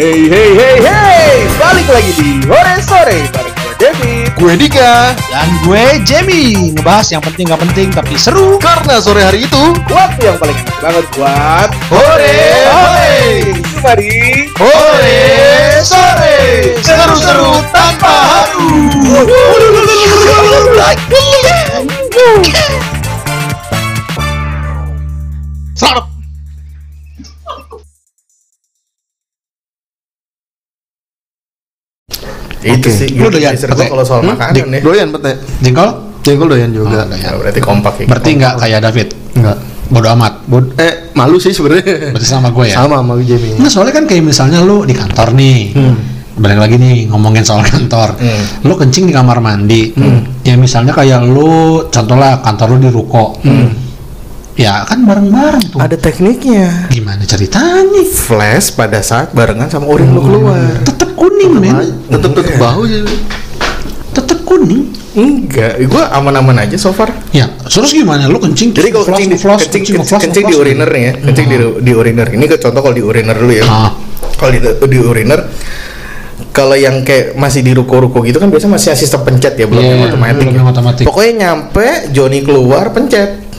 Hey hey hey hey, balik lagi di Hore Sore bareng gue Devi. Gue Dika. Dan gue Jamie Ngebahas yang penting gak penting tapi seru. Karena sore hari itu Waktu yang paling enak banget buat Hore Hore Mari Hore Sore. Seru-seru tanpa haru. Selamat Itu sih Lu gitu doyan teaser gua pete? kalau soal Hmm? makanan ya. Doyan pete Jengkol? Jengkol doyan juga Oh, doyan. Ya, berarti kompak ya. Berarti nggak kayak David Enggak Bodo amat Bod Eh malu sih sebenarnya Berarti sama gue ya Sama sama Jamie Nggak soalnya kan kayak misalnya lu di kantor nih Balik lagi nih ngomongin soal kantor Hmm. Lu kencing di kamar mandi Ya misalnya kayak lu Contoh lah kantor lu di ruko Ya kan bareng-bareng tuh Ada tekniknya. Gimana ceritanya? Flash pada saat barengan sama urin lu keluar. Tetep kuning men Tetep tetep bahu sih Tetep kuning Enggak, gua aman-aman aja so far. Ya, terus gimana? Lu kencing Jadi kalau kencing kencing, kencing, di uriner ya, kencing di, di uriner. Ini ke contoh kalau di uriner dulu ya. Ah. Kalau di, di uriner kalau yang kayak masih di ruko-ruko gitu kan biasa masih sistem pencet ya belum Iya, yang otomatis. belum ya. yang otomatis. Pokoknya nyampe Joni keluar pencet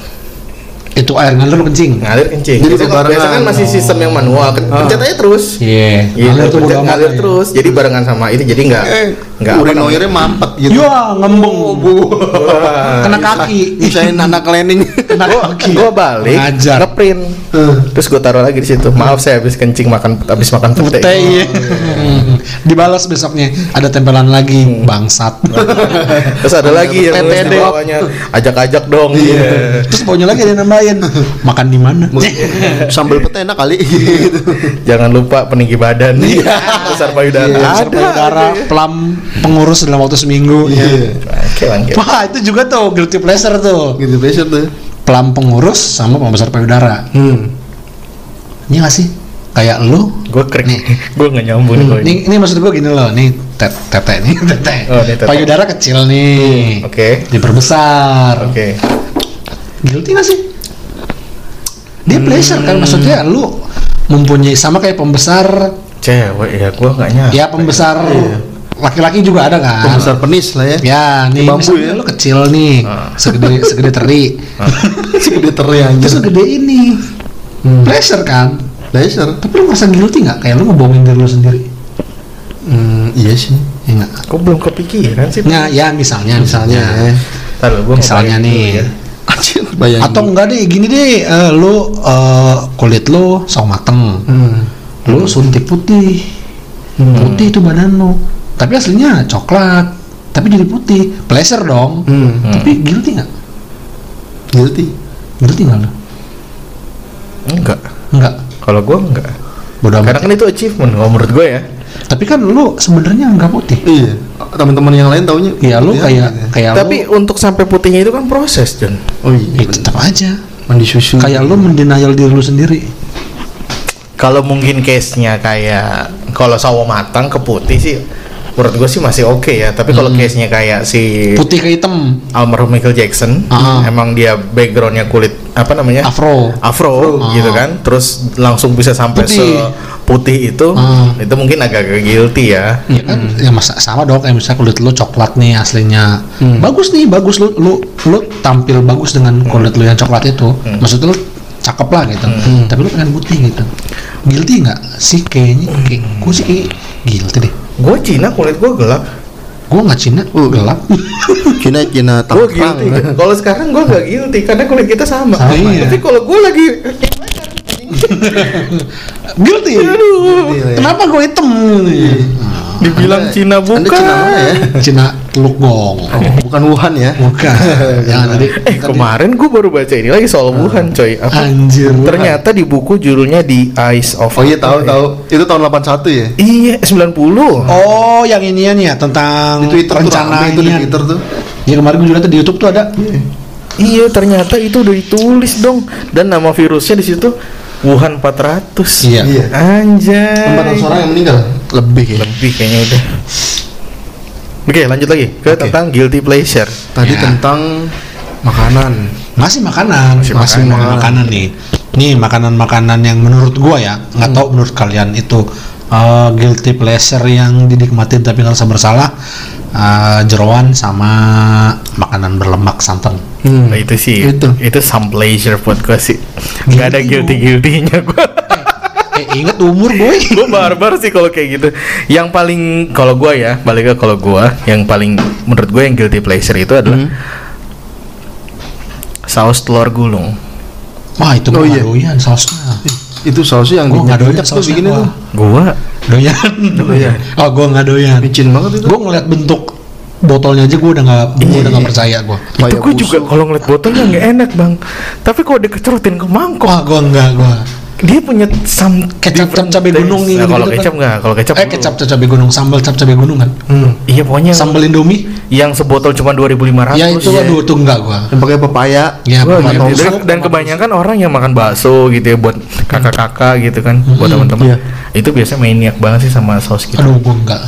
Itu air ngalir lu kencing. ngalir kencing. Jadi Biasa kalau- biasa kan masih sistem yang manual, ken- pencet aja terus. Iya, Iya, ngalir ngalir ya. terus. Jadi barengan sama itu jadi nggak Eh nggak apa Urin namanya. noirnya mampet gitu Ya, ngembung. Wah. Kena kaki. Misain anak landing Kena kaki. gua balik Ngajar. ngeprint terus gua taruh lagi di situ maaf saya habis kencing makan habis makan pete Putih. iya. Dibalas besoknya ada tempelan lagi, bangsat. terus ada lagi yang bawahnya ajak-ajak dong iya Terus baunya lagi ada nambahin. Makan di mana? Sambal pete enak kali gitu jangan lupa peninggi badan besar payudara Iya, ada payudara, pelam pengurus dalam waktu seminggu. Iya Bangke, bangke. Wah, itu juga tuh guilty pleasure tuh. Gitu biasa tuh Pelam pengurus sama pembesar payudara. Hmm Iya gak sih? Kayak lu gua krik Nih. gua nggak nyambung nih kalau ini Ini, ini maksud gue gini loh, nih tet- tete nih, tete. Oh, ini tete. Payudara kecil nih. oke Diperbesar. oke Guilty gak sih? Dia pleasure kan maksudnya lu mempunyai sama kayak pembesar cewek ya gua nggak nyampe ya pembesar laki-laki juga ada kan. Pembesar penis lah ya Ya, nih Bambu ya? lu kecil nih, Ah. segede segede teri. Segede teri anjir Terus segede ini. Hmm. Pleasure kan? Pleasure Tapi lu merasa guilty nggak? Kayak lu ngebohongin diri lu sendiri. Hmm iya sih Ya gua belum kepikiran sih Nah, ya misalnya misalnya. Ya lu, gua Misalnya nih. ya. Anjir bayangin Atau enggak deh, gini deh, eh, lu eh, kulit lu sawo mateng, Hmm lu suntik putih, putih itu badan lu, tapi aslinya coklat, tapi jadi putih, pleasure dong, Hmm. Tapi guilty nggak? Guilty. Guilty nggak lu? enggak. Enggak, kalau gua enggak bodo karena kan itu achievement kalau menurut gue ya. Tapi kan lu sebenarnya nggak putih. Iya. Teman-teman yang lain taunya Iya lu kayak gitu ya. kayak tapi lu, untuk sampai putihnya itu kan proses John Oh ya iya tetap aja. Mandi susu. Kayak lu mendenial diri lu sendiri. kalau mungkin case nya kayak kalau sawo matang ke putih sih menurut gue sih masih oke ya tapi kalau case nya kayak si Putih ke hitam, almarhum Michael Jackson Ah. emang dia backgroundnya kulit apa namanya afro. afro Ah. gitu kan terus langsung bisa sampai Putih. putih itu Ah. itu mungkin agak-agak guilty ya Ya kan, ya sama dong kayak misalnya kulit lu coklat nih aslinya. Bagus nih, bagus lu lu lu tampil bagus dengan kulit lu yang coklat itu. Maksudnya lu cakep lah gitu. Tapi lu pengen putih gitu. Guilty nggak sih kayaknya? Kayak gue sih kayak guilty deh. Gue Cina kulit gue gelap Gue nggak Cina, gelap. Kina kina gue guilty kalau sekarang gue gak guilty karena kulit kita sama, Sama, iya. tapi kalau gue lagi guilty. Iya, Kenapa gue hitam? Dibilang Cina bukan Anda Cina mana ya? Cina teluk gong. Oh, bukan Wuhan ya? Bukan. Jangan tadi. Eh kemarin gue baru baca ini lagi soal Wuhan coy apa Anjir. ternyata di buku judulnya The Eyes of Oh iya tahu tahu. Itu tahun 81 ya? iya 90 Oh, yang inian ya tentang Di Twitter tuh rencana itu di. Twitter tuh. Ya kemarin gue juga liat di YouTube tuh ada. iya ternyata itu udah ditulis dong dan nama virusnya di situ Wuhan 400 Iya. Iya. anjay 400 orang yang meninggal. Lebih ya. lebih kayaknya udah Oke lanjut lagi ke Oke. tentang guilty pleasure Tadi Ya. tentang makanan. Masih makanan, Masih masih, makanan. makanan. nih. Nih makanan-makanan yang menurut gua ya, nggak tahu menurut kalian itu eh, guilty pleasure yang dinikmatin tapi ngerasa bersalah eh, jeroan sama makanan berlemak santan. Hmm. Nah, itu sih. Itu. itu some pleasure buat gue sih. Nggak ada guilty guiltynya gue eh inget umur boy. Gue barbar sih kalau kayak gitu. Yang paling kalau gue ya balik ke kalau gue yang paling menurut gue yang guilty pleasure itu adalah Hmm. saus telur gulung. Wah itu Oh, iya. sausnya Itu sausnya yang Gua nggak doyan tuh sausnya, bikinnya gua. tuh. gue doyan. Doyan. oh gue nggak doyan. Micin banget itu. gue ngeliat bentuk botolnya aja gue udah nggak gue udah nggak percaya gue itu gue juga kalau ngeliat botolnya nggak enak bang. Tapi kalau dikecerutin ke mangkok? Wah gue nggak gue dia punya some Kecap different cabai gunung nih, Nah, kalau gitu-gitu kecap kan. nggak kalau kecap eh kecap cabai gunung sambal cap cabai gunung kan Hmm. iya pokoknya sambal indomie yang sebotol cuma 2500 ya itu iya. aduh tuh enggak gue Yang pakai pepaya. ya Wah, pokoknya gitu. dan, dan kebanyakan orang yang makan bakso gitu ya buat kakak-kakak gitu kan buat teman-teman Iya. itu biasanya maniak banget sih sama saus gitu aduh gue enggak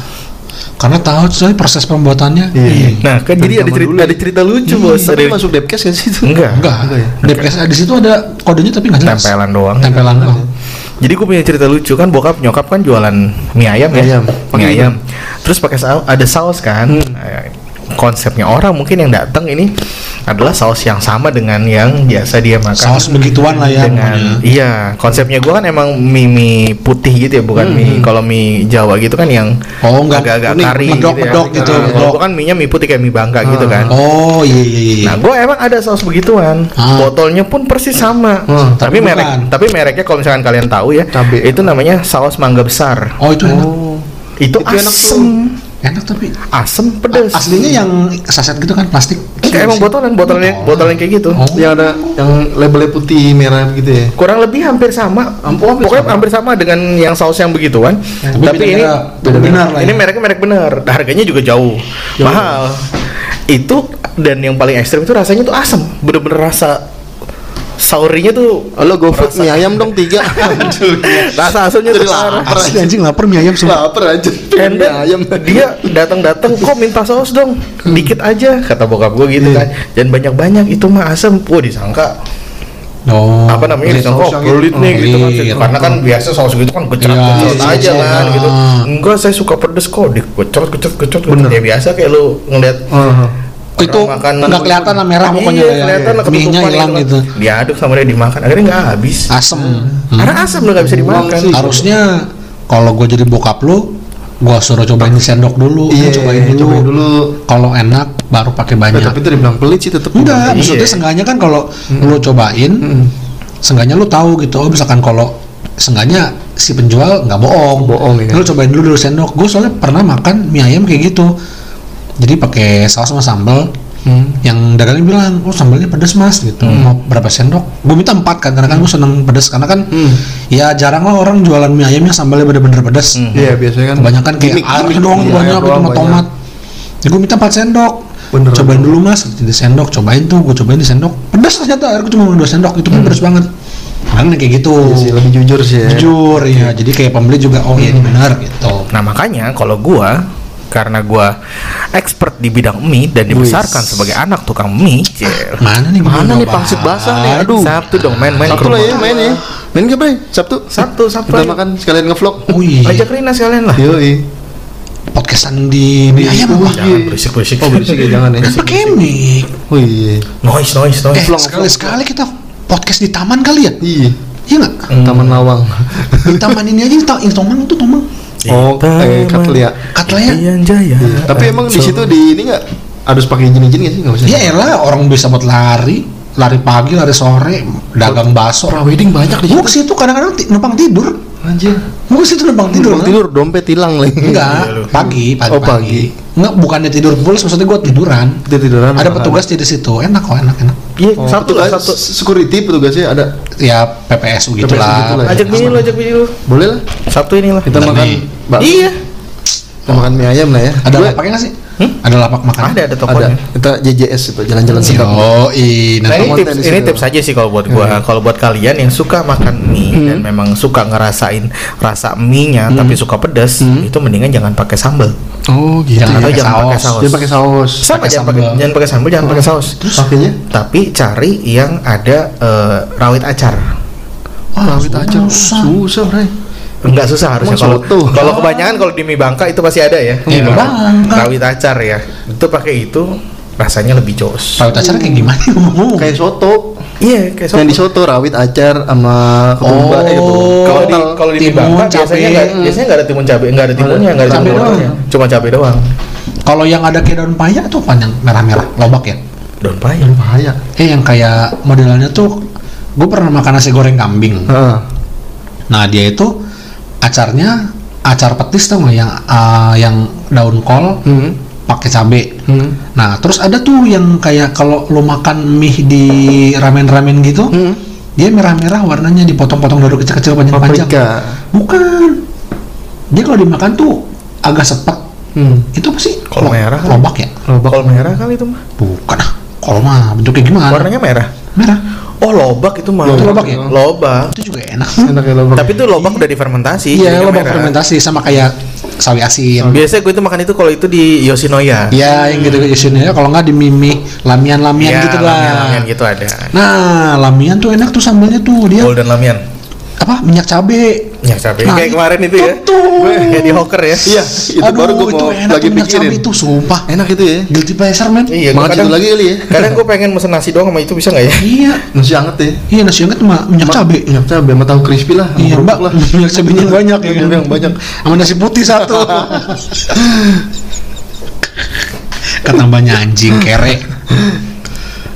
karena tahu soalnya proses pembuatannya. Iya. nah kan jadi ada cerita dulu. ya. ada cerita lucu bos Tapi Ada- masuk Depkes kan sih itu? enggak enggak Enggak ya? DPS di situ ada kodenya tapi nggak jelas. Tempelan doang. Tempelan doang. Jadi gue punya cerita lucu kan bokap nyokap kan jualan mie ayam ya? Ayam. mie ayam. terus pakai saus ada saus kan? Eh, konsepnya orang mungkin yang datang ini adalah saus yang sama dengan yang biasa dia makan saus begituan lah ya dengan pokoknya. iya konsepnya gua kan emang mie mie putih gitu ya bukan mie kalau mie Jawa gitu kan yang Oh, enggak agak-agak kari medok, gitu ya. gitu, Nah, kalau medok. gua kan mie nya mie putih kayak mie bangka gitu kan oh iya iya iya Nah, gue emang ada saus begituan. Ah. Botolnya pun persis sama. Hmm, tapi tapi merek, tapi mereknya kalau misalkan kalian tahu ya, Cabe. itu namanya saus mangga besar. oh itu enak Oh. Itu, Itu enak asem, enak tapi asem pedes. aslinya yang saset gitu kan plastik Enggak, emang botolan, botolan, botolan kayak gitu. Oh. Yang ada yang labelnya putih merah gitu ya. Kurang lebih hampir sama. Ampun, hampir Pokoknya sama. hampir sama dengan yang saus yang begituan. Tapi Tapi, beda ini beda benar lah Ini ya. mereknya merek benar. Harganya juga jauh, Jauh. mahal. Itu dan yang paling ekstrim itu rasanya tuh asam. Bener-bener rasa saurinya tuh Halo GoFood mie ayam dong tiga. rasa asamnya tuh lapar. asli anjing lapar mie ayam semua Lapar aja. And Mie then ayam. dia datang-datang kok minta saus dong dikit aja kata bokap gue gitu Iya. kan dan banyak-banyak itu mah asem wah disangka oh apa namanya yang pelit gitu. nih gitu kan Pelit. karena kan biasa saus gitu kan gecrot Iya, gecrot iya, aja iya. kan gitu enggak saya suka pedes kok dikecrot gecrot gecrot Bener. ya biasa kayak lu ngeliat Heeh. itu orang makan nggak kelihatan lah merah pokoknya iya, lah ya. kelihatan lah mie nya ketutupan hilang kan. gitu diaduk sama dia dimakan akhirnya nggak habis asem Hmm. karena asam udah nggak bisa dimakan harusnya kalau gue jadi bokap lu gua suruh cobain sendok dulu Iya, Lu cobain dulu, cobain dulu. kalau enak baru pakai Ya, banyak tapi itu dibilang pelit sih tetep. enggak Iya. maksudnya seenggaknya kan kalau lu cobain Hmm. seenggaknya lu tahu gitu oh misalkan kalau seenggaknya si penjual nggak bohong Bohong, ya. lu cobain dulu dulu sendok gue soalnya pernah makan mie ayam kayak gitu jadi pakai saus sama sambal. Hmm. yang dagangnya bilang oh sambalnya pedes mas gitu. Mau berapa sendok gue minta empat kan karena kan gue seneng pedes karena kan Hmm. ya jarang lah orang jualan mie ayamnya sambalnya bener-bener pedes. Hmm. Iya, biasanya kan kebanyakan kayak gimmick, air gimmick. doang Iya, banyak air gitu sama tomat. Ya gue minta 4 sendok Bener. cobain dulu mas di sendok. Cobain tuh gue cobain di sendok. Pedas ternyata akhirnya gue cuma dua sendok. Itu pun pedas banget. Karena kayak gitu. Iya sih, lebih jujur sih ya. jujur ya jadi kayak pembeli juga oh iya ini benar gitu. Nah makanya kalau gua karena gua expert di bidang mie dan dibesarkan sebagai anak tukang mie, cel. mana nih Mana nih pangsit basah nih? Aduh. Sabtu dong main-main ke Sabtu lah rumah. ya, main ya. Main ke Bray? Sabtu. Sabtu, Sabtu. Kita makan sekalian ngevlog. oh iya Ajak Rina sekalian lah. Yoi. podcastan di mie ayam apa Jangan berisik-berisik. Oh, berisik ya jangan ya. pakai mic Oh iya. Noise, noise, noise. eh sekali sekali kita podcast di taman kali ya Iya. iya nggak Taman Lawang. di taman ini aja di ta- ini tomang itu tomang Oh, eh Katlia. katanya Ian Jaya. Tapi emang di situ di ini nggak harus pakai izin-izin nggak sih? Nggak usah. ya elah orang bisa buat lari lari pagi lari sore dagang bakso Prawedding banyak di Gue situ. ke situ kadang-kadang ti- numpang tidur. Anjir. Gue situ numpang tidur. Tidur, tidur dompet hilang lagi. Enggak, Iya, pagi, pagi, Oh, pagi. Enggak, bukannya tidur full, maksudnya gue tiduran. Tidur tiduran. Ada petugas di situ, enak kok, enak, enak. Iya, Oh, Sabtu lah, Sabtu. security petugasnya ada. Ya PPSU gitu PPSU lah. gitulah. Ajak bini lu, ajak bini lu. Boleh lah. Sabtu inilah. Kita Bentar makan. Iya. Kita makan mie ayam lah ya. Ada Gue- lapaknya nggak sih? Hmm? Ada lapak makan. Ada, ada Ada. tokonya. Kita JJS itu jalan-jalan sedap. Oh, iya. Nah ini tips, ini tips aja sih kalau buat gua. Kalau buat kalian yang suka makan mie dan memang suka ngerasain rasa mie-nya tapi suka pedas, itu mendingan jangan pakai sambal. Oh gitu. Jangan Atau pakai jangan pakai saus. saus. Dia pakai saus. Sama Pakai jangan pakai sambal. jangan pakai sambal, jangan pakai saus. Terus pakainya? Tapi cari yang ada eh, rawit acar. Wah, rawit aja. susah. Susah, Bray. Enggak susah harusnya kalau kalau kebanyakan kalau di mie Bangka itu pasti ada ya. Iya, Rawit- Bangka. Rawit acar ya. Itu pakai itu rasanya lebih jos. Tahu acara kayak gimana ngomong? Kayak soto. Iya, kayak soto. Yang di soto rawit acar sama ketumbar eh Oh. Kalau di kalau di Bangka biasanya nggak biasanya nggak ada timun cabai, nggak ada timunnya, nggak ada Cabai doang. Cuma cabai doang. Kalau yang ada kayak daun paya tuh apa yang merah-merah, lobak ya? Daun paya. bahaya. Eh yang kayak modelannya tuh gue pernah makan nasi goreng kambing. Heeh. Nah dia itu acarnya acar petis tuh yang ah, yang daun kol Hmm. Pakai cabe. Hmm. Nah terus ada tuh yang kayak kalau lo makan mie di ramen-ramen gitu, Hmm. dia merah-merah warnanya dipotong-potong dari kecil-kecil panjang-panjang. Bukan. Dia kalau dimakan tuh agak sepet. Hmm. Itu apa sih? Kol Lo- merah? Lobak ya? Lobak. Kol merah kali itu mah. Bukan ah. Kol mah bentuknya gimana? Warnanya merah. merah. Oh, lobak itu mah. Itu lobak ya? Lobak. Itu juga enak. Enak ya lobak. Tapi itu lobak udah difermentasi. Iya, lobak merah. fermentasi sama kayak sawi asin. Biasanya gue itu makan itu kalau itu di Yoshinoya. Iya, yang gitu gitu kalau nggak di mimi lamian-lamian Iya, gitu lah. lamian-lamian gitu ada. Nah, lamian tuh enak tuh sambalnya tuh dia Golden lamian. Apa minyak cabe. Minyak cabai. Nah, Kayak kemarin itu ya. Tuh. Kayak di hoker ya. Iya, itu Aduh, baru gue itu mau enak lagi minyak pikirin. cabe itu sumpah. Enak itu ya. Guilty pleasure man. Iya, Makan kadang, lagi kali ya. kadang gue pengen mesen nasi doang sama itu bisa nggak ya? Iya. Nasi anget ya. Iya nasi hangat sama minyak Ma- cabe. Minyak cabe sama tahu crispy lah. Iya mbak, lah. minyak cabenya banyak ya kan? Yang banyak. Sama nasi putih satu. Ketambahnya anjing kere.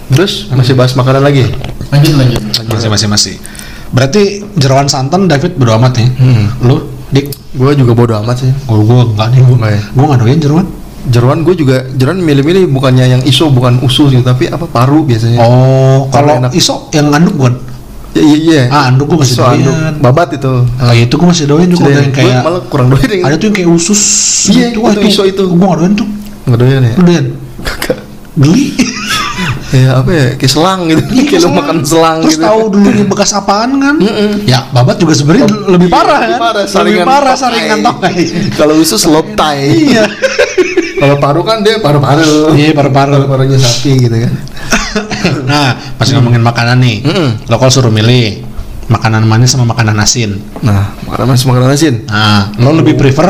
Terus masih bahas makanan lagi. Lanjut lanjut. Masih masih masih. Berarti jeroan santan David bodo amat nih. Hmm. Lu dik Gue juga bodo amat sih. Gua gua enggak nih. Enggak ya? Gua enggak doyan jeroan. Jeroan gue juga jeroan milih-milih bukannya yang iso bukan usus gitu tapi apa paru biasanya. Oh, kalau enak. iso yang anduk bukan? Ya, iya iya. Ah, anduk gua masih Iso, anduk. doyan. Babat itu. Ah, itu gua masih doyan juga yang gue kayak malah kurang doyan yang ada tuh yang kayak usus Iya, gitu. Wah, itu iso itu. Gua enggak doyan tuh. nggak doyan ya. Doyan? Geli. Ya apa ya kayak selang gitu. kayak lu makan selang Terus gitu. tahu dulunya bekas apaan kan? Mm-mm. Ya, babat juga sebenarnya lebih parah Lebih kan? parah, lebih saringan parah tokai. saringan tokai. Kalau usus lop tai. Iya. Kalau paru kan dia paru-paru. Iya, paru-paru. Paru-parunya sapi gitu kan. nah, pas ngomongin makanan nih, Mm-mm. lo kalau suruh milih makanan manis sama makanan asin. Nah, makanan manis makanan asin. Nah, lo lebih prefer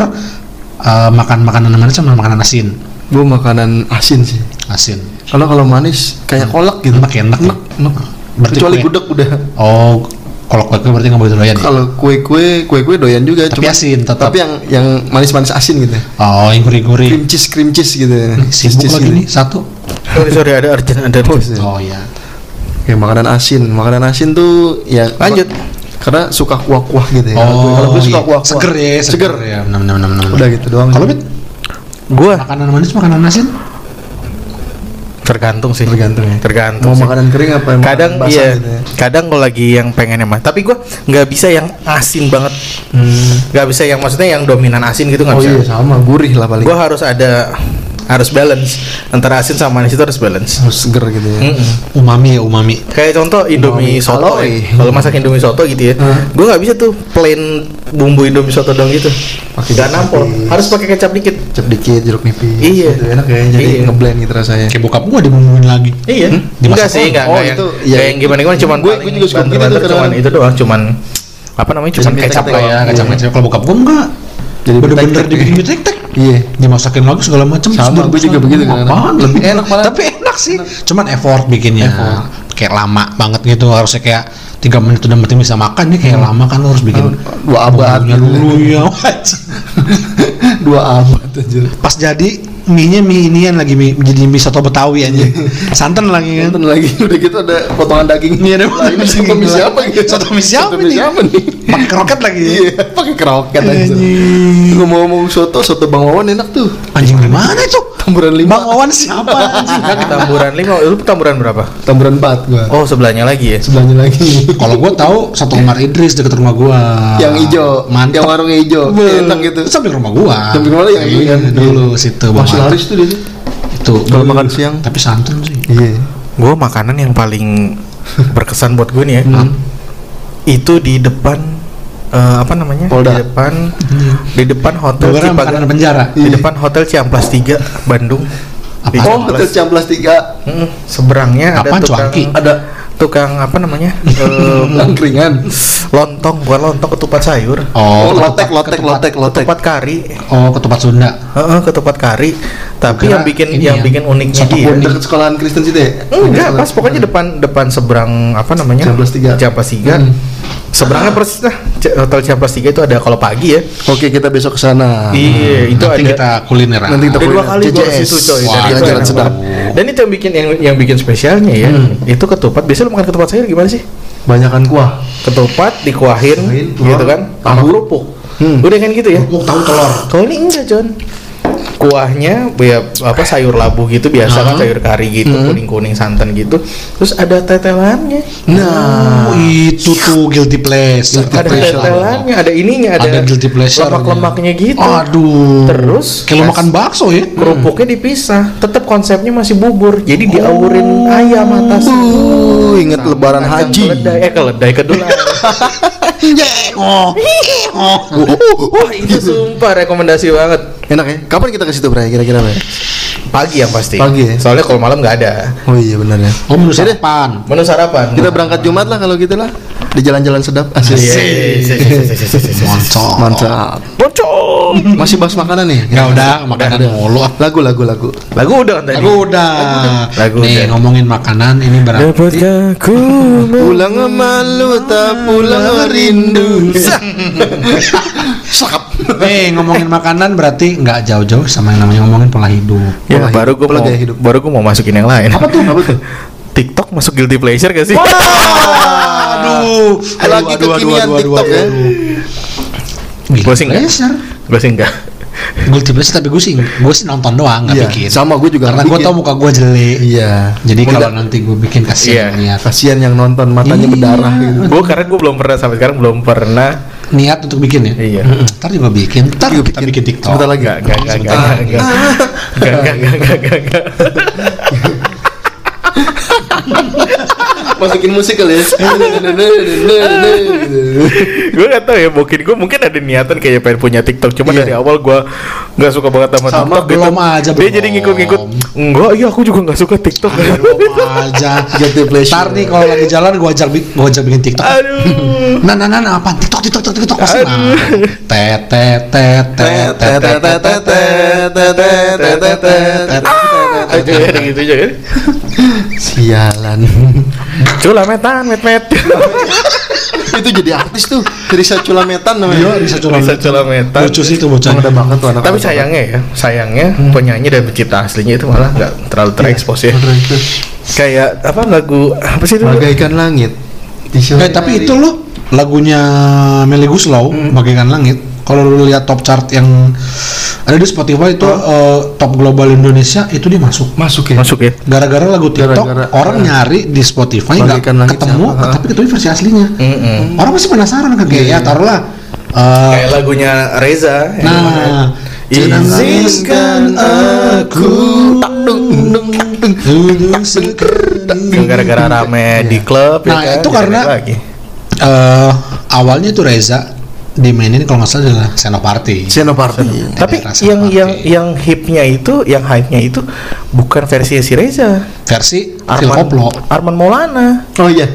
uh, makan makanan manis sama makanan asin? Gue makanan asin sih. Asin. Kalau kalau manis kayak kolak gitu. Enak, enak. Enak, enak. Berarti Kecuali kue. gudeg udah. Oh, kalau kue kue berarti nggak boleh doyan ya? Kalau kue-kue, kue-kue doyan juga. Tapi asin tetap. Tapi yang yang manis-manis asin gitu. Oh, yang gurih-gurih. Cream cheese, cream cheese gitu. Cheese, Sibuk cheese lagi gitu. nih satu. Sorry sorry ada urgent ada Oh, urgent. iya. Oh iya. Kayak makanan asin. Makanan asin tuh ya Lanjut. Karena suka kuah-kuah gitu ya. Oh, kalau gue suka iya. kuah-kuah. Seger ya, Seger. ya. Benar benar benar. Udah gitu doang. Kalau Bit, Gue makanan manis makanan asin? Tergantung sih. Tergantung ya. Tergantung. Mau sih. makanan kering apa yang kadang iya gitu ya? kadang kalau lagi yang pengen mah tapi gue nggak bisa yang asin banget Hmm. nggak bisa yang maksudnya yang dominan asin gitu nggak Oh bisa iya sama, gurih lah paling. gue harus ada harus balance antara asin sama manis itu harus balance harus seger gitu ya. Mm-mm. Umami ya umami. kayak contoh Indomie Indomie soto kalori. ya. kalau masak Indomie soto gitu ya Hmm. gue nggak bisa tuh plain bumbu Indomie soto dong gitu nggak jeruk nampol harus pakai kecap dikit Cep dikit, jeruk nipis. Iya. Gitu, enak ya, jadi Iya. ngeblend gitu rasanya. Kayak bokap gua dibumbuin lagi. iya Dimasak enggak sih enggak Oh, yang itu, enggak yang gimana gimana cuman Gue- gue juga suka gitu cuman itu doang cuman apa namanya cuman kecap lah ya Ya, Iya. kacang-kacang. Kalau bokap gua enggak. Jadi Bener-bener dibikin ya. tek-tek. Iya. Dimasakin lagi segala macam. Sama, gue juga begitu kadang-kadang. Apaan? Lebih enak malah. Tapi enak sih. Cuman effort bikinnya. Kayak lama banget gitu. Harusnya kayak tiga menit udah penting bisa makan nih kayak lama kan lo harus bikin Dua abad bumbunya gitu. dulu ya. Dua abad aja. pas jadi mie nya mie inian lagi mie jadi mie soto betawi aja santan lagi kan Nonton lagi udah gitu ada potongan daging. Iya, ada Lah, ini soto mie siapa gitu? Soto mie siapa Soto mie nih? siapa nih? pakai kroket lagi Iya, pakai kroket aja. Anjing. Ngomong-ngomong soto, soto Bang Wawan enak tuh. anjing gimana itu Tamburan lima. bang Wawan siapa anjing tamburan lima lu tamburan berapa Tamburan empat gua. oh sebelahnya lagi ya Sebelahnya lagi. kalau gua tahu satu Umar Idris dekat rumah gua yang hijau, mantap yang warungnya hijau, enak gitu. Itu samping rumah gua Samping rumah lu yang Iya, kan? dulu situ Bang. Laris tuh dia. tuh. itu Kalau makan siang. tapi santun sih Iya. gue makanan yang paling berkesan buat gue nih ya Hmm. itu di depan eh, apa namanya Polda. di depan di depan hotel Gua kira Cipaga- makanan penjara di depan hotel Ciamplas 3 Bandung Apa? Oh, Ciamplas. hotel Ciamplas 3 Mm, seberangnya ada tukang cuanki? ada tukang apa namanya? Eh, Angkringan. lontong, bukan lontong ketupat sayur. Oh, Oh, lotek, lotek, ketupat- lotek, lotek. Ketupat kari. Oh, ketupat Sunda. Heeh, ketupat kari. Tapi Kira yang bikin yang ya, bikin uniknya dia. Dekat sekolahan Kristen situ ya? Enggak, pas pokoknya depan depan seberang apa namanya? Ciamplas tiga. Ciamplas tiga. Hmm. Seberangnya persis lah. Hotel Ciamplas tiga itu ada kalau pagi ya. Oke, kita besok ke sana. Iya, itu Nanti ada. kita kuliner. Nanti kita Ada dua kuliner. kali gua ke JJS. situ coy. Jalan-jalan enak sedap. Banget. Dan itu yang bikin yang yang bikin spesialnya ya. Itu ketupat. Biasanya lu makan ketupat sayur gimana sih? Banyakan kuah. Ketupat dikuahin Kuahin, gitu kan. Tahu. kerupuk. Hmm. Udah kan gitu ya. Kerupuk tahu telur. Kalau ini enggak, John. Kuahnya ya apa sayur labu gitu biasa kan sayur kari gitu, Hmm. kuning-kuning santan gitu. Terus ada tetelannya. Nah, Oh, itu tuh guilty pleasure. ada pleasure. tetelannya, ada ininya, ada, Ada guilty pleasure. lemak-lemaknya gitu. Aduh. Terus pas- makan bakso ya? kerupuknya dipisah, tetap konsepnya masih bubur. Jadi diaurin ayam atasnya. Uh, ingat Sama lebaran haji. Keledai, eh keledai kedelai. Oh. Oh. Wah itu sumpah rekomendasi banget. Enak ya? Kapan kita ke situ, Bray? Kira-kira, Bray? Pagi yang pasti. Pagi ya? Soalnya kalau malam nggak ada. Oh iya benar ya. Oh, menu sarapan. Menu sarapan. Kita berangkat Jumat lah kalau gitu lah. Di jalan-jalan sedap. Asik. iya, iya. Mantap. Mantap. Bocor. Masih bahas makanan nih? Ya udah, makanan mulu. Lagu, lagu, lagu. Lagu udah kan tadi. Lagu udah. Lagu Nih udah. ngomongin makanan ini berarti Dapatkah ku Pulang malu tak pulang rindu. Sakap. Nih ngomongin makanan berarti nggak jauh-jauh sama yang namanya ngomongin pola hidup. Ya, Pola baru gue mau, hidup. baru gue mau masukin yang lain. Apa tuh? Apa tuh? TikTok masuk guilty pleasure gak sih? Aduh, Lagi kekinian TikTok ya. Gua sih nggak. Pleasure. gue sih enggak. Guilty pleasure tapi gue sih gue sih nonton doang nggak Iya, bikin. sama gue juga Karena gue tau muka gue jelek. Iya. Jadi Mudah- kalau nanti gue bikin kasihan niat. kasihan yang nonton matanya Iya. berdarah gitu. gue karena gue belum pernah sampai sekarang belum pernah. Niat untuk bikin ya. Iya. Ntar juga bikin. Ntar Juga kita bikin TikTok. Sebentar lagi. Enggak, enggak, enggak, enggak, Sebentar. enggak, enggak, enggak, enggak, enggak, enggak, enggak. Masukin musik kali ya. gue gak tau ya mungkin gue mungkin ada niatan kayak pengen punya TikTok cuma Iya. dari awal gue nggak suka banget sama, Sama, TikTok gitu. belum aja, dia belum. jadi ngikut-ngikut enggak iya aku juga nggak suka TikTok Belum aja. Guilty pleasure. Ntar nih kalau lagi jalan gue ajak gua ajak bikin TikTok. aduh Nah, nah, nah, nah, apa? TikTok, TikTok, TikTok, TikTok pasti nah. Aja ya gitu aja kan Sialan. cula metan met met Itu jadi artis tuh. Risa Culametan Iya, namanya. bisa curang. bisa cula metan Lucu sih itu bocah. Ada banget tuh anak. tapi sayangnya ya sayangnya penyanyi dan pencipta aslinya itu malah nggak terlalu terekspos ya kayak apa lagu apa sih itu Bagaikan langit. Eh, tapi itu lo lagunya Melly Guslow, Bagaikan Langit. Kalau lu lihat top chart yang ada di Spotify itu eh, top global Indonesia itu dia masuk. masuk ya. masuk ya Gara-gara lagu TikTok Gara-gara, orang eh, nyari di Spotify nggak ketemu, siapa, ha? tapi ketemu versi aslinya. Mm-mm. Orang pasti penasaran kan kayak ya taruhlah eh, kayak lagunya Reza mana? Nah, izinkan aku gara-gara rame di klub Nah, ya kan, itu karena- Eh, awalnya itu Reza dimainin kalau nggak salah adalah Senoparty. Senoparty. tapi Rasa yang yang yang hipnya itu yang hype-nya itu bukan versi si Reza versi Arman. Arman Maulana Oh iya.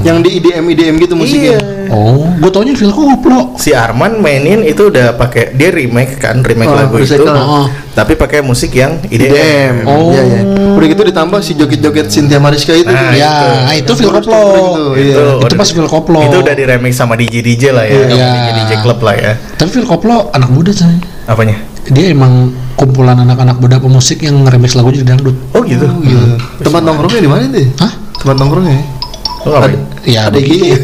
Yang di IDM IDM gitu musiknya. iya Oh, gue taunya Phil Koplo. si Arman mainin itu udah pakai dia remake kan remake Oh, lagu itu. Oh. tapi pakai musik yang IDM. IDM Oh. Iya ya. Udah gitu ditambah si joget-joget Cynthia Mariska itu. Nah, ya, itu. itu Phil Koplo. gitu, iya. Itu pas Phil Koplo. itu udah di remake sama DJ DJ lah ya Iya. DJ DJ klub lah ya Tapi Phil Koplo anak muda coy. apanya Dia emang kumpulan anak-anak muda pemusik yang remix lagu jadi dangdut. oh gitu Oh, gitu. Tempat nongkrongnya di mana itu? Hah? Tempat nongkrongnya? Lu ngapain? Ya, ada gini.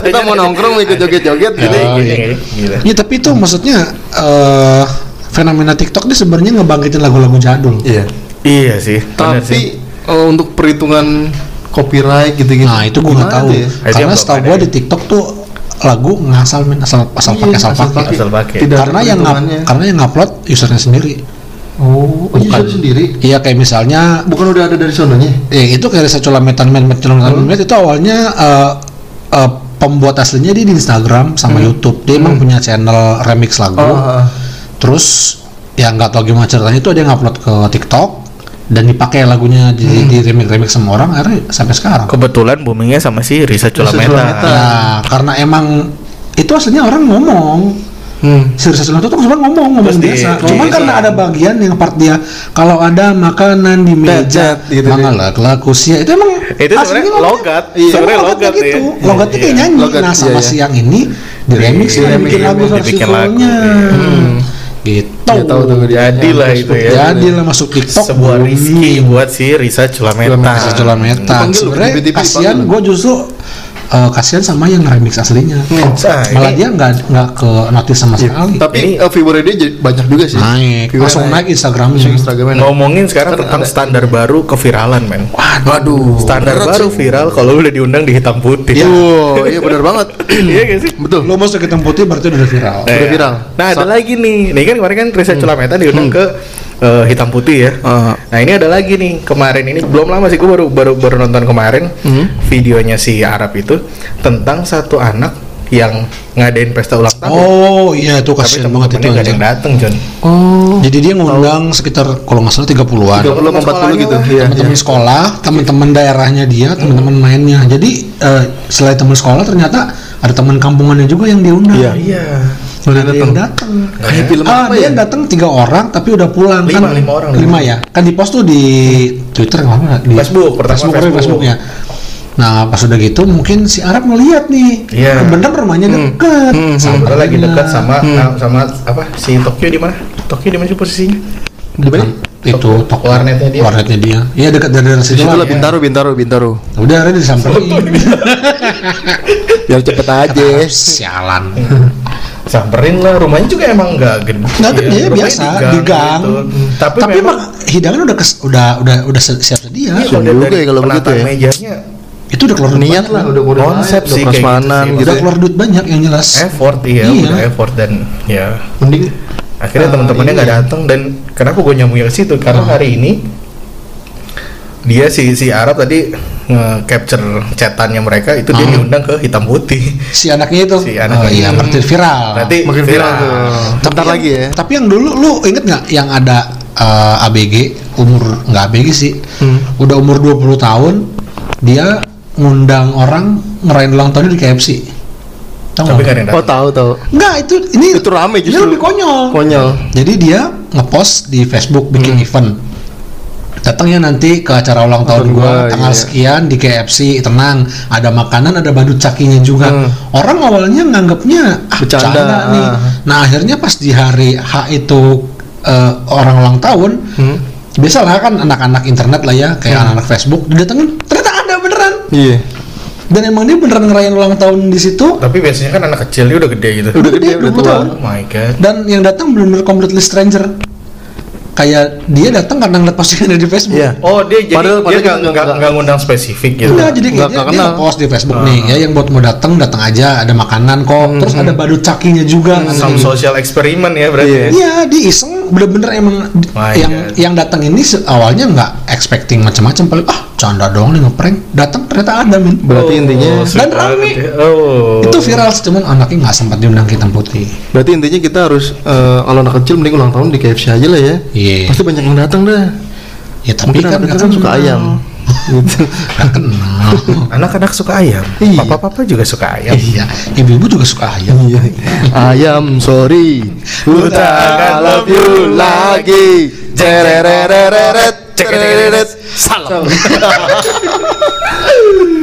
Kita mau nongkrong mau ikut joget-joget gitu. Oh, Gini, iya. Ya tapi itu maksudnya eh fenomena TikTok ini sebenarnya ngebangkitin lagu-lagu jadul. Iya. iya sih bener sih. Tapi oh, untuk perhitungan copyright gitu-gitu. Nah itu gue nggak tahu. ya? Karena setahu ada gue di TikTok tuh lagu ngasal men asal asal Iya, pakai asal asal pakai. pakai. Asal pakai. Tidak ada Karena yang ngap, karena yang ngupload usernya sendiri. Oh, oh Bukan. sendiri. Iya kayak misalnya Bukan udah ada dari sononya? ya itu kayak Risa Culametan Men Culametan Hmm. Men itu awalnya eh, eh, pembuat aslinya dia di Instagram sama YouTube. Dia emang punya channel remix lagu. Hmm. Oh, ah. Terus ya nggak tahu gimana ceritanya itu dia ngupload ke TikTok dan dipakai lagunya di, di remix remix sama orang akhirnya sampai sekarang Kebetulan boomingnya sama si Risa. Culameta. ya karena emang itu aslinya orang ngomong Hmm. Sirsa Sulanto tuh sebenarnya ngomong ngomong Terus di- biasa. di- Cuma di- karena ada bagian yang part dia kalau ada makanan di meja, tet, gitu mangalah kelaku sia itu emang Itu sebenarnya logat. Iya, Sebenarnya logat logatnya ya. gitu. Logatnya kayak Iya. nyanyi. Logat, nah sama iya, iya. siang ini di remix Di- lah di- bikin lagu versi dibikin lagu, fullnya. iya. Gitu. Ya, tahu tuh dia. Jadilah itu ya. Jadi lah masuk TikTok Sebuah rizki buat si Risa Culameta. Risa Culameta. Sebenarnya kasihan gue justru eh, kasihan sama yang remix aslinya. Nah, Malah ini- dia nggak nggak ke notice sama sekali. Tapi Ini- eh, viewernya dia jadi banyak juga sih. naik, Viewernya langsung naik Instagramnya. Langsung Instagramnya naik. Ngomongin sekarang Kan tentang ada- standar baru keviralan, men. Waduh. Standar berat baru sih. viral kalau lu udah diundang di hitam putih. Oh, iya benar banget. Iya gak sih? Betul. Lo masuk hitam putih berarti udah viral. Nah, Udah viral. Nah, ada Sa- lagi nih. Nih kan kemarin kan Risa Culameta diundang ke eh, hitam putih ya. Ah. Nah, ini ada lagi nih. Kemarin ini belum lama sih gue baru baru baru nonton kemarin Hmm. videonya si Arab itu tentang satu anak yang ngadain pesta ulang tahun. Oh iya itu tapi kasihan banget itu. ada yang dateng, John. Oh. Jadi dia ngundang sekitar kalau nggak salah 30-an. 30 Teman 40 gitu. Iya. teman-teman iya. sekolah, teman-teman daerahnya dia, teman-teman mainnya. Jadi eh, selain teman sekolah ternyata ada teman kampungannya juga yang diundang. Iya. Iya. Udah Ada yang datang. datang. Kayak film ah, apa dia ya? datang tiga orang tapi udah pulang Lima, kan lima orang, lima lima. ya kan di post tuh di Twitter nggak apa di Facebook, pertama Facebook, Facebook. Facebook ya nah pas udah gitu mungkin si Arab ngeliat nih Iya. bener rumahnya deket Hmm, hmm. Padahal lagi dekat sama Hmm. nah, sama apa si Tokyo di mana? Tokyo di mana sih posisinya? Di mana? itu toko Warnetnya dia. warnetnya dia iya dekat dari situ situ lah lah Bintaro, Bintaro, Bintaro. udah ada disamperin Biar cepet aja. sialan Samperin lah, rumahnya juga emang nggak gede. nggak gede Rumahnya biasa di gang, gitu. Tapi, tapi memang mak hidangan udah kes, udah udah udah siap sedia Iya, kalau juga ya kalau begitu ya. mejanya itu udah keluar Niat banyak, lah, udah udah Konsep udah sih kayak gitu prasmanan sih. gitu. udah ya. keluar duit banyak yang jelas effort iya, Iya. udah effort dan ya Mending akhirnya Ah, teman-temannya nggak iya. datang dan kenapa gue nyambungnya ke situ karena hari ini dia si si Arab tadi nge-capture chatannya mereka itu dia Ah. diundang ke hitam putih si anaknya itu Si anaknya oh, iya berarti viral berarti makin viral tuh. Bentar yang- lagi ya. tapi yang dulu lu inget nggak yang ada eh, ABG umur nggak ABG sih Hmm. udah umur 20 tahun dia ngundang orang ngerayain ulang tahunnya di KFC tapi kan yang Oh, tahu tahu. Nggak, itu ini Itu rame ini justru. lebih konyol. Konyol. Jadi dia ngepost di Facebook bikin Hmm. event. Datangnya nanti ke acara ulang tahun gua, tanggal iya. sekian di KFC, tenang, ada makanan, ada badut cakinya juga. Hmm. Orang awalnya nganggapnya ah, Bercanda, bercanda nih. ah. Nah, akhirnya pas di hari H itu eh, orang ulang tahun, Hmm. biasalah kan anak-anak internet lah ya, kayak Hmm. anak-anak Facebook, didatengin ternyata ada beneran. Iya. Dan emang dia beneran ngerayain ulang tahun di situ. tapi biasanya kan anak kecil dia udah gede gitu Udah gede, Gede, udah 20 tua. oh my god dan yang datang benar-benar completely stranger kayak dia datang karena ngeliat postingan di Facebook Iya. oh dia jadi Padahal- dia padahal nggak kita nggak nggak- nggak ngundang spesifik gitu Enggak, jadi Nggak- dia, nggak dia kenal. nge-post di Facebook nih ya yang buat mau datang datang aja ada makanan kok terus ada badut cakinya juga some social experiment ya berarti Iya. ya. Iya, dia iseng bener-bener emang My yang God. yang datang ini awalnya nggak expecting macam-macam paling ah canda doang nih ngeprank datang ternyata ada min Berarti intinya sweet Dan rame. oh itu viral cuman anaknya nggak sempat diundang ke hitam putih Berarti intinya kita harus eh, kalau anak kecil mending ulang tahun di KFC aja lah ya. iya Pasti banyak yang datang dah. ya tapi Mungkin kan anak kecil kan suka ayam. gitu. nggak kenal anak-anak suka ayam Iya. papa-papa juga suka ayam iya ibu-ibu juga suka ayam Iya. Ayam sorry. Tak love you lagi cek cek cek salam.